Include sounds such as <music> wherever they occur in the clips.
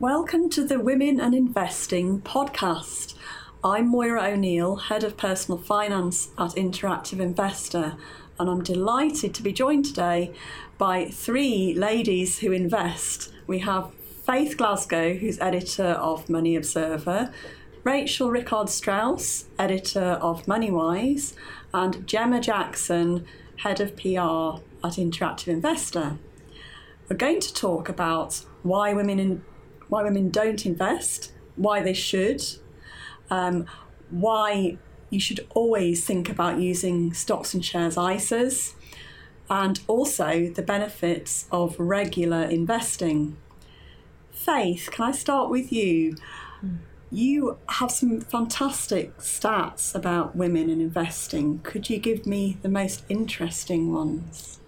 Welcome to the Women and Investing podcast. I'm Moira O'Neill, Head of Personal Finance at Interactive Investor, and I'm delighted to be joined today by three ladies who invest. We have Faith Glasgow, who's editor of Money Observer, Rachel Rickard Straus, editor of MoneyWise, and Jemma Jackson, head of PR at Interactive Investor. We're going to talk about why women in, why women don't invest, why they should, um, why you should always think about using stocks and shares ISAs, and also the benefits of regular investing. Faith, can I start with you? You have some fantastic stats about women and investing. Could you give me the most interesting ones?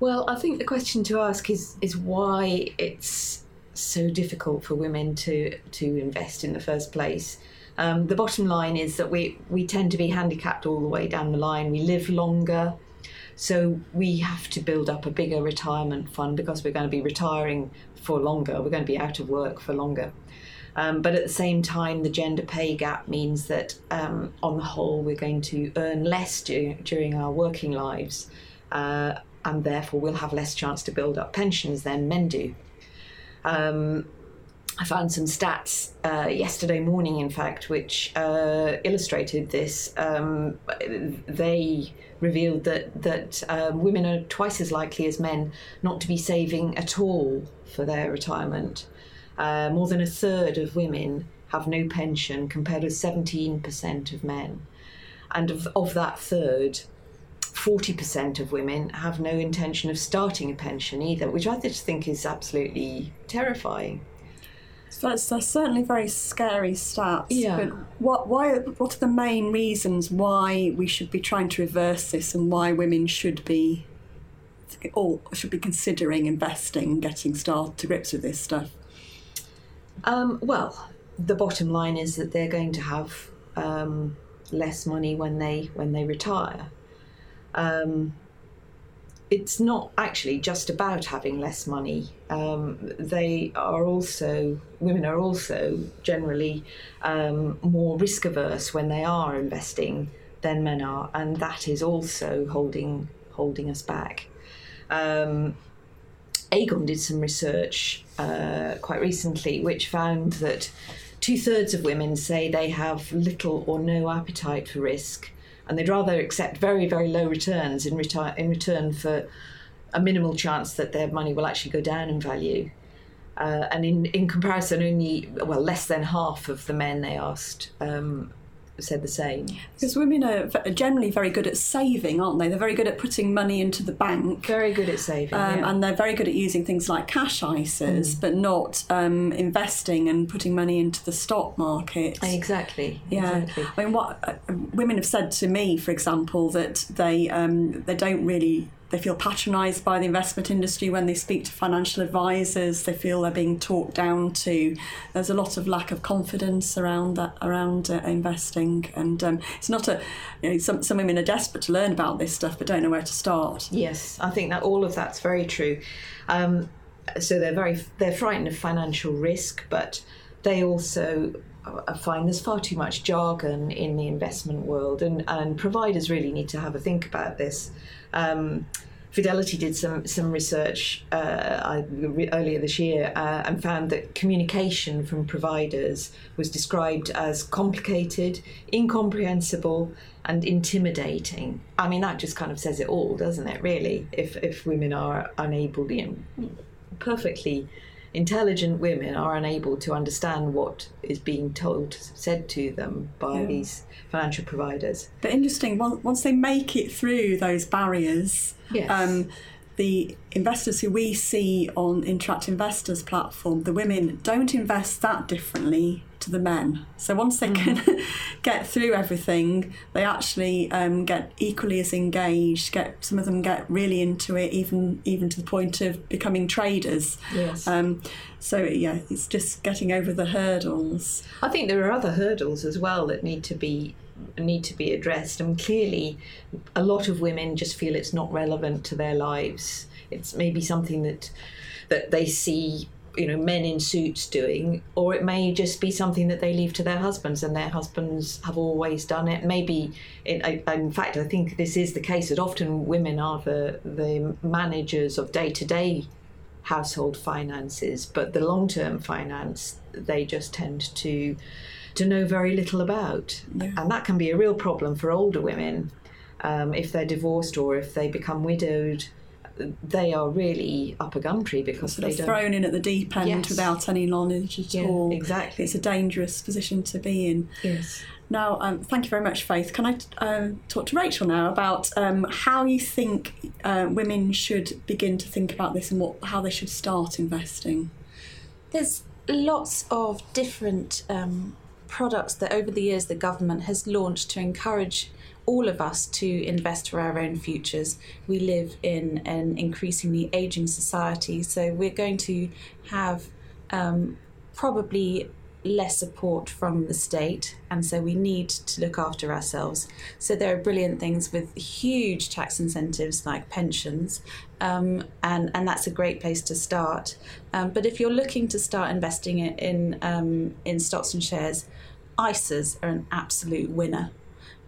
Well, I think the question to ask is is why it's so difficult for women to to invest in the first place. Um, the bottom line is that we we tend to be handicapped all the way down the line. We live longer, so we have to build up a bigger retirement fund because we're going to be retiring for longer. We're going to be out of work for longer. Um, but at the same time, the gender pay gap means that um, on the whole, we're going to earn less du- during our working lives. Uh, and therefore we'll have less chance to build up pensions than men do. Um, I found some stats uh, yesterday morning, in fact, which uh, illustrated this. Um, they revealed that that um, women are twice as likely as men not to be saving at all for their retirement. Uh, more than a third of women have no pension, compared with 17% of men. And of, of that third, 40% of women have no intention of starting a pension either, which I just think is absolutely terrifying. So that's, that's certainly very scary stats. Yeah. But what, why, what are the main reasons why we should be trying to reverse this and why women should be or should be considering investing, getting started to grips with this stuff? Um, well, the bottom line is that they're going to have um, less money when they when they retire um, it's not actually just about having less money. Um, they are also, women are also generally um, more risk averse when they are investing than men are, and that is also holding holding us back. Um, Aegon did some research uh, quite recently, which found that two thirds of women say they have little or no appetite for risk, and they'd rather accept very, very low returns in, in return for a minimal chance that their money will actually go down in value. Uh, and in, in comparison, only, well, less than half of the men they asked um, said the same. Because women are generally very good at saving, aren't they? They're very good at putting money into the bank. Very good at saving. Um, yeah. And they're very good at using things like cash ISAs, mm. but not um, investing and putting money into the stock market. Exactly. Yeah. Exactly. I mean, what uh, women have said to me, for example, that they um, they don't really they feel patronised by the investment industry when they speak to financial advisors. They feel they're being talked down to. There's a lot of lack of confidence around that around uh, investing, and um, it's not a. You know, some some women are desperate to learn about this stuff but don't know where to start. Yes, I think that all of that's very true. Um, so they're very they're frightened of financial risk, but they also I find there's far too much jargon in the investment world, and, and providers really need to have a think about this. Um, Fidelity did some some research uh, earlier this year uh, and found that communication from providers was described as complicated, incomprehensible, and intimidating. I mean, that just kind of says it all, doesn't it? Really, if if women are unable, you know, perfectly intelligent women are unable to understand what is being told, said to them by yeah. these financial providers. But interesting, once they make it through those barriers, yes. um, the investors who we see on Interact Investors platform, the women don't invest that differently to the men. So once they mm. can <laughs> get through everything, they actually um, get equally as engaged. Get some of them get really into it, even even to the point of becoming traders. Yes. Um, so yeah, it's just getting over the hurdles. I think there are other hurdles as well that need to be need to be addressed. And clearly, a lot of women just feel it's not relevant to their lives. It's maybe something that that they see you know men in suits doing or it may just be something that they leave to their husbands and their husbands have always done it maybe in, in fact i think this is the case that often women are the the managers of day-to-day household finances but the long-term finance they just tend to to know very little about yeah. and that can be a real problem for older women um, if they're divorced or if they become widowed they are really up a gum tree because sort they are thrown in at the deep end yes. without any knowledge at yeah, all. Exactly, it's a dangerous position to be in. Yes. Now, um, thank you very much, Faith. Can I uh, talk to Rachel now about um, how you think uh, women should begin to think about this and what how they should start investing? There's lots of different um, products that over the years the government has launched to encourage all of us to invest for our own futures. We live in an increasingly aging society, so we're going to have um, probably less support from the state, and so we need to look after ourselves. So there are brilliant things with huge tax incentives like pensions, um, and and that's a great place to start. Um, but if you're looking to start investing in um, in stocks and shares, ISAs are an absolute winner.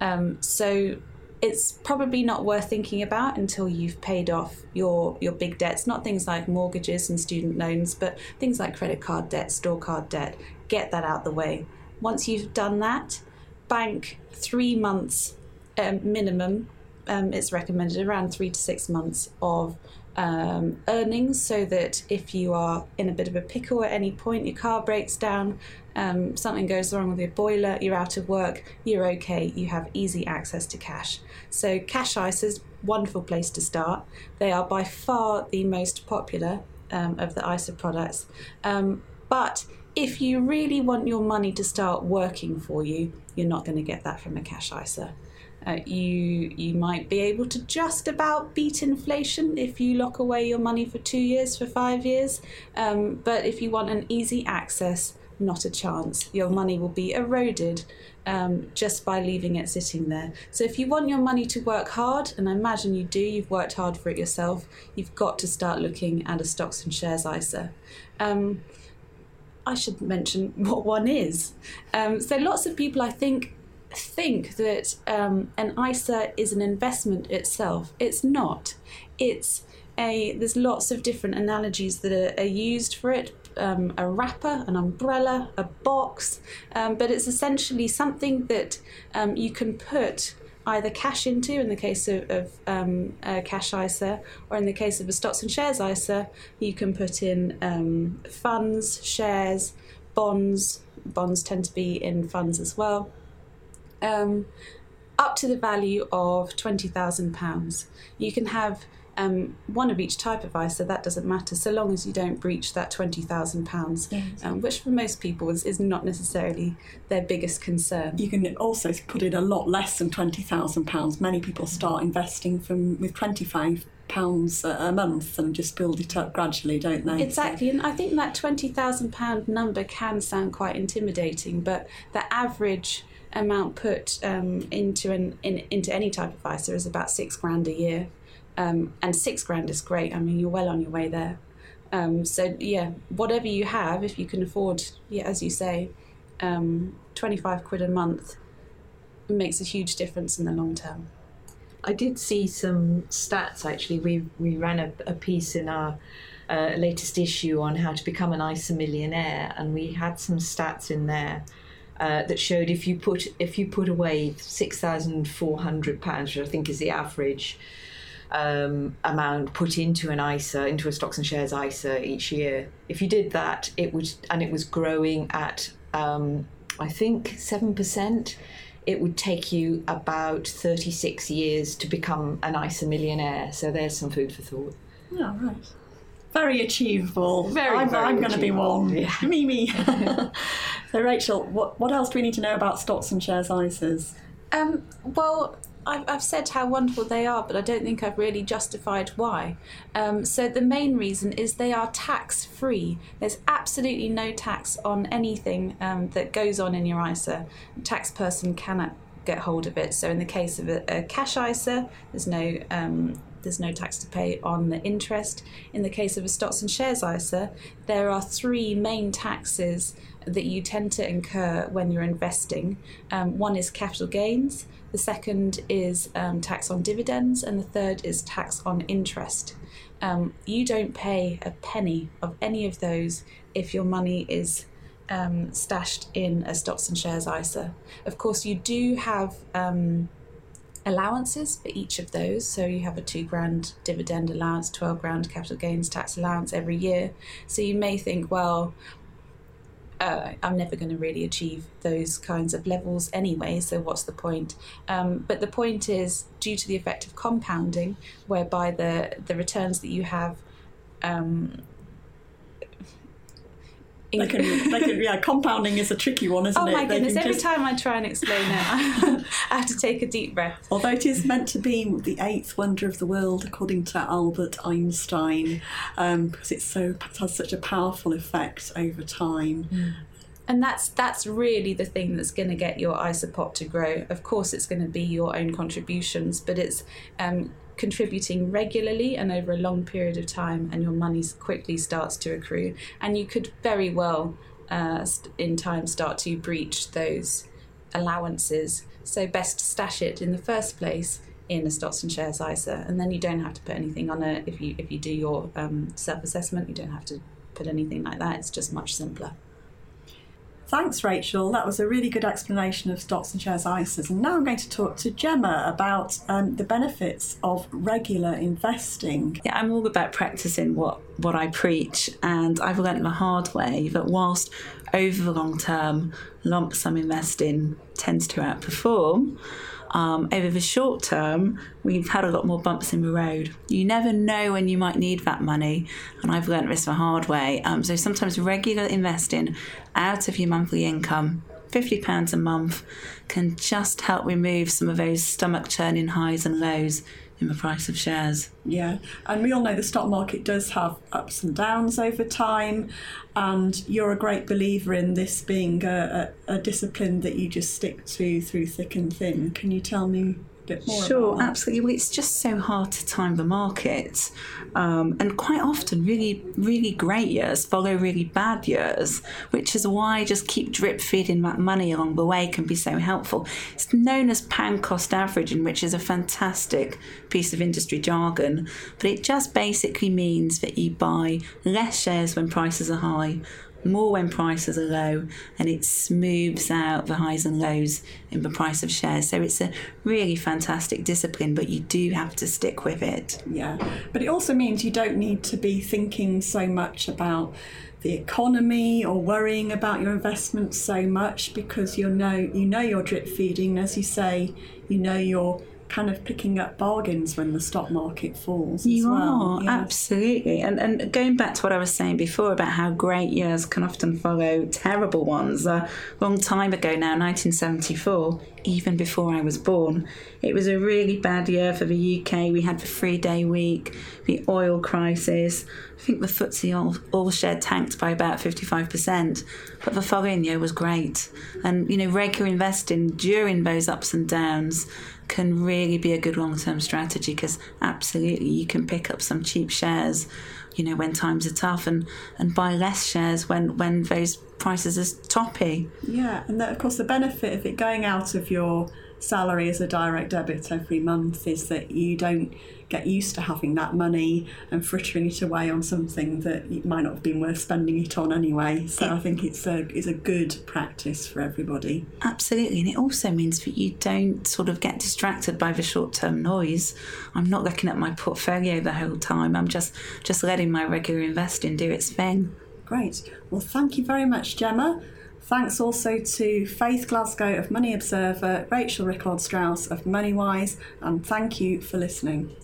Um, so it's probably not worth thinking about until you've paid off your your big debts not things like mortgages and student loans but things like credit card debt store card debt get that out the way once you've done that bank three months um, minimum um, it's recommended around three to six months of um, earnings so that if you are in a bit of a pickle at any point, your car breaks down, um, something goes wrong with your boiler, you're out of work, you're okay, you have easy access to cash. So, cash ISAs, wonderful place to start. They are by far the most popular um, of the ISA products. Um, but if you really want your money to start working for you, you're not going to get that from a cash ISA. Uh, you you might be able to just about beat inflation if you lock away your money for two years, for five years. Um, but if you want an easy access, not a chance. Your money will be eroded um, just by leaving it sitting there. So if you want your money to work hard, and I imagine you do, you've worked hard for it yourself, you've got to start looking at a stocks and shares ISA. Um, I should mention <laughs> what one is. Um, so lots of people, I think, think that um, an ISA is an investment itself. It's not. It's a there's lots of different analogies that are, are used for it. Um, a wrapper, an umbrella, a box, um, but it's essentially something that um, you can put either cash into in the case of, of um, a cash ISA, or in the case of a stocks and shares ISA, you can put in um, funds, shares, bonds. Bonds tend to be in funds as well um, up to the value of £20,000. You can have um, one of each type of ISA, that doesn't matter, so long as you don't breach that £20,000, yes. um, which for most people is, is not necessarily their biggest concern. You can also put in a lot less than £20,000. Many people start investing from with 25 pounds a month and just build it up gradually, don't they? Exactly, and I think that twenty thousand pound number can sound quite intimidating, but the average amount put um, into an in, into any type of ISA is about six grand a year, um, and six grand is great. I mean, you're well on your way there. Um, so yeah, whatever you have, if you can afford, yeah, as you say, um, twenty five quid a month makes a huge difference in the long term. I did see some stats actually. We we ran a, a piece in our uh, latest issue on how to become an ISA millionaire, and we had some stats in there uh, that showed if you put if you put away six thousand four hundred pounds, which I think is the average um, amount put into an ISA, into a stocks and shares ISA each year, if you did that, it would and it was growing at um, I think seven percent. It would take you about 36 years to become an ISA millionaire. So there's some food for thought. Yeah, right very achievable. Very, I'm, very I'm going to be one. Yeah. Me, me. <laughs> so, Rachel, what, what else do we need to know about stocks and shares ISAs? Um, well, I've, I've said how wonderful they are, but I don't think I've really justified why. Um, so, the main reason is they are tax free. There's absolutely no tax on anything um, that goes on in your ISA. A tax person cannot get hold of it. So, in the case of a, a cash ISA, there's no um, there's no tax to pay on the interest. In the case of a stocks and shares ISA, there are three main taxes that you tend to incur when you're investing. Um, one is capital gains, the second is um, tax on dividends, and the third is tax on interest. Um, you don't pay a penny of any of those if your money is um, stashed in a stocks and shares ISA. Of course, you do have um, allowances for each of those. So you have a two grand dividend allowance, 12 grand capital gains tax allowance every year. So you may think, well, uh, I'm never going to really achieve those kinds of levels anyway, so what's the point? Um, but the point is, due to the effect of compounding, whereby the, the returns that you have um, they can, they can, yeah, compounding is a tricky one, isn't oh it? Oh my goodness! Every just... time I try and explain it, <laughs> I have to take a deep breath. Although it is meant to be the eighth wonder of the world, according to Albert Einstein, um, because it's so it has such a powerful effect over time. Mm. And that's that's really the thing that's going to get your ISA pot to grow. Of course, it's going to be your own contributions, but it's um, contributing regularly and over a long period of time, and your money quickly starts to accrue. And you could very well, uh, in time, start to breach those allowances. So, best stash it in the first place in a stocks and shares ISA, and then you don't have to put anything on it. If you if you do your um, self assessment, you don't have to put anything like that. It's just much simpler. Thanks, Rachel. That was a really good explanation of stocks and shares ISAs. And now I'm going to talk to Jemma about um, the benefits of regular investing. Yeah, I'm all about practicing what, what I preach, and I've learned the hard way that whilst over the long term, lump sum investing tends to outperform, um, over the short term, we've had a lot more bumps in the road. You never know when you might need that money, and I've learned this the hard way. Um, so sometimes regular investing out of your monthly income, £50 a month, can just help remove some of those stomach churning highs and lows in the price of shares. Yeah, and we all know the stock market does have ups and downs over time, and you're a great believer in this being a, a, a discipline that you just stick to through thick and thin. Can you tell me bit more sure absolutely. Well it's just so hard to time the market um, and quite often really really great years follow really bad years which is why just keep drip feeding that money along the way can be so helpful. It's known as pound cost averaging which is a fantastic piece of industry jargon but it just basically means that you buy less shares when prices are high more when prices are low, and it smooths out the highs and lows in the price of shares. So it's a really fantastic discipline, but you do have to stick with it. Yeah, but it also means you don't need to be thinking so much about the economy or worrying about your investments so much because you know you know you're drip feeding as you say you know you're kind of picking up bargains when the stock market falls. You well. are, yes. absolutely. And, and going back to what I was saying before about how great years can often follow terrible ones, a long time ago now, 1974, even before I was born, it was a really bad year for the UK. We had the three day week, the oil crisis. I think the FTSE all, all share tanked by about 55%, but the following year was great. And, you know, regular investing during those ups and downs can really be a good long term strategy because absolutely you can pick up some cheap shares, you know, when times are tough and, and buy less shares when, when those prices are toppy. Yeah, and that, of course, the benefit of it going out of your salary as a direct debit every month is that you don't get used to having that money and frittering it away on something that might not have been worth spending it on anyway. So I think it's a it's a good practice for everybody. Absolutely, and it also means that you don't sort of get distracted by the short term noise. I'm not looking at my portfolio the whole time. I'm just just letting my regular investing do its thing. Great. Well, thank you very much, Jemma. Thanks also to Faith Glasgow of Money Observer, Rachel Rickard Straus of MoneyWise, and thank you for listening.